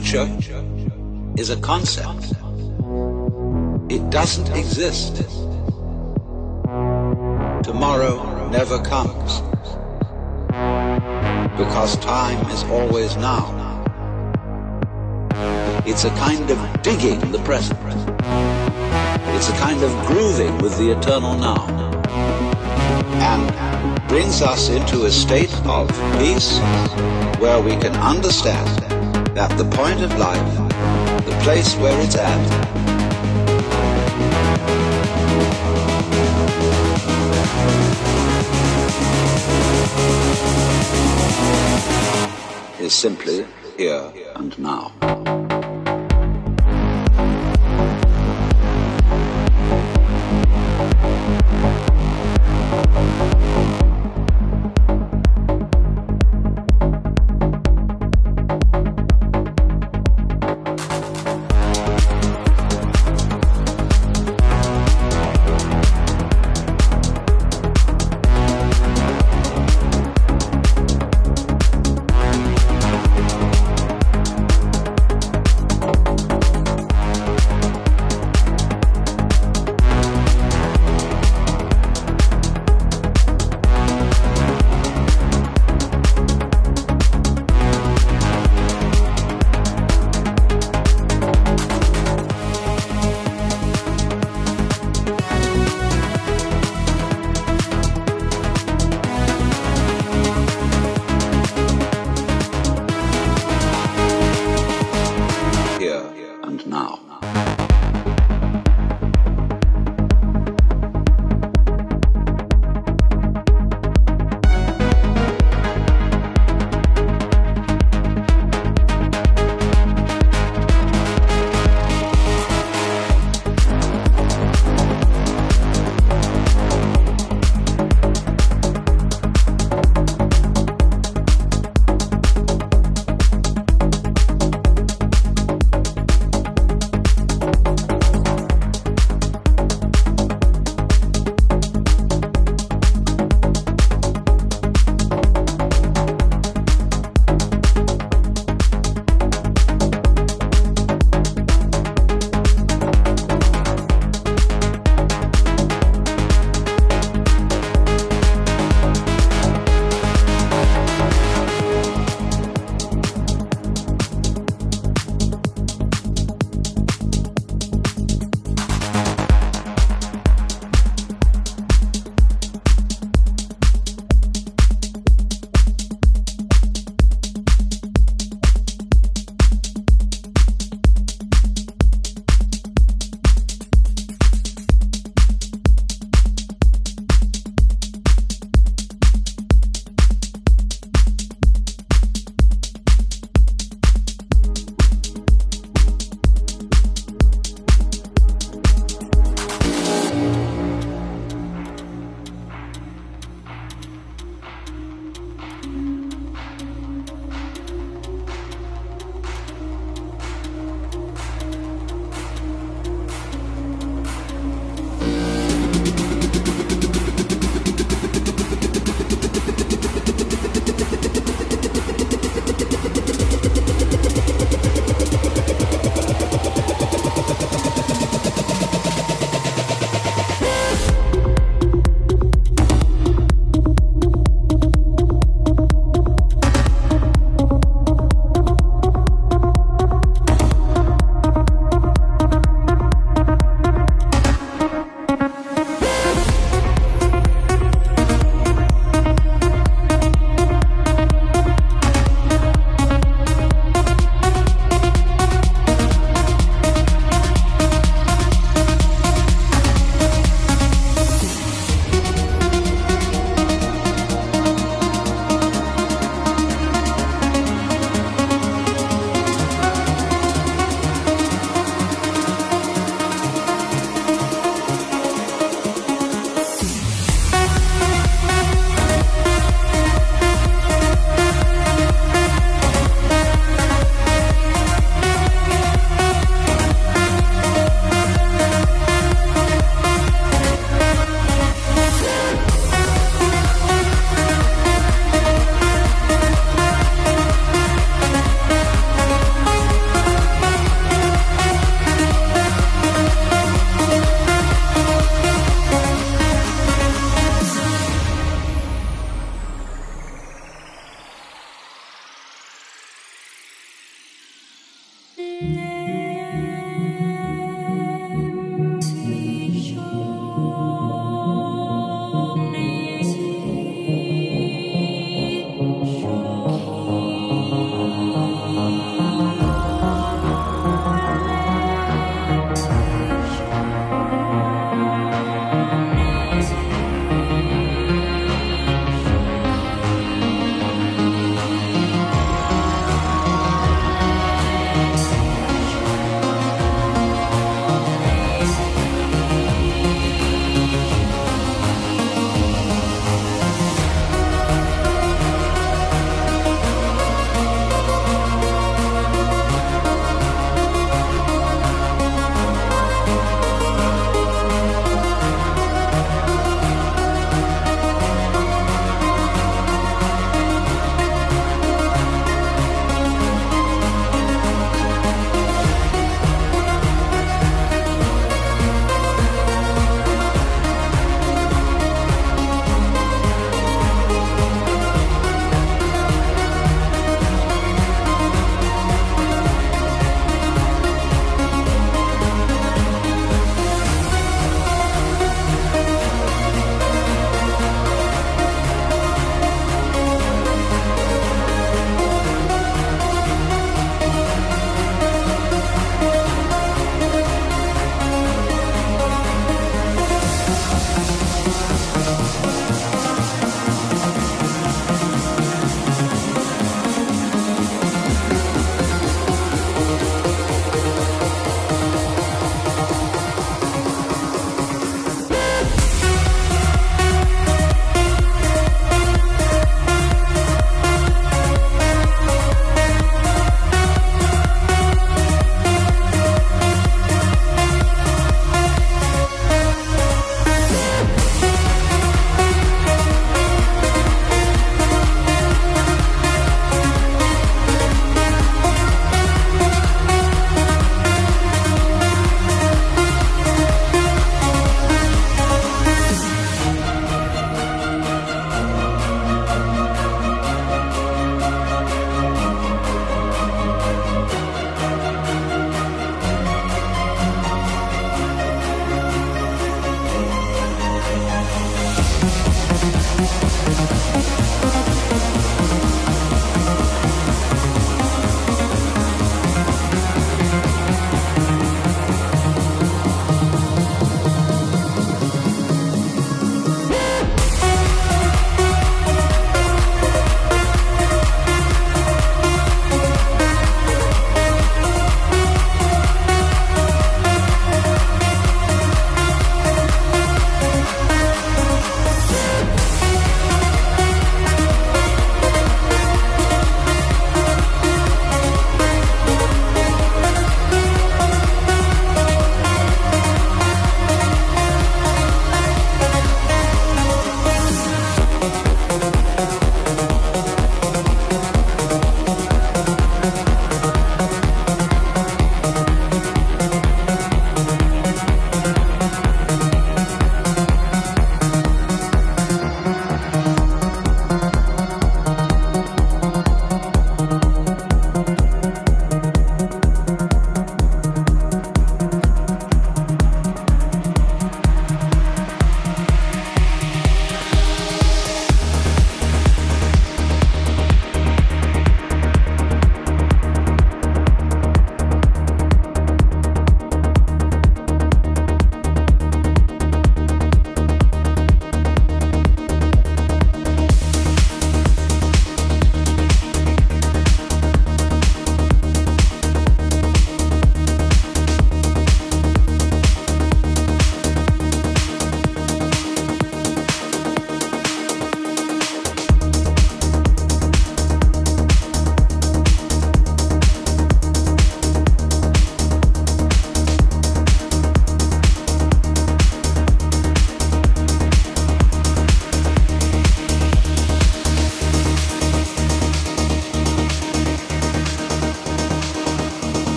Future is a concept. It doesn't exist. Tomorrow never comes. Because time is always now. It's a kind of digging the present. It's a kind of grooving with the eternal now. And brings us into a state of peace where we can understand that the point of life, the place where it's at, is simply here and now.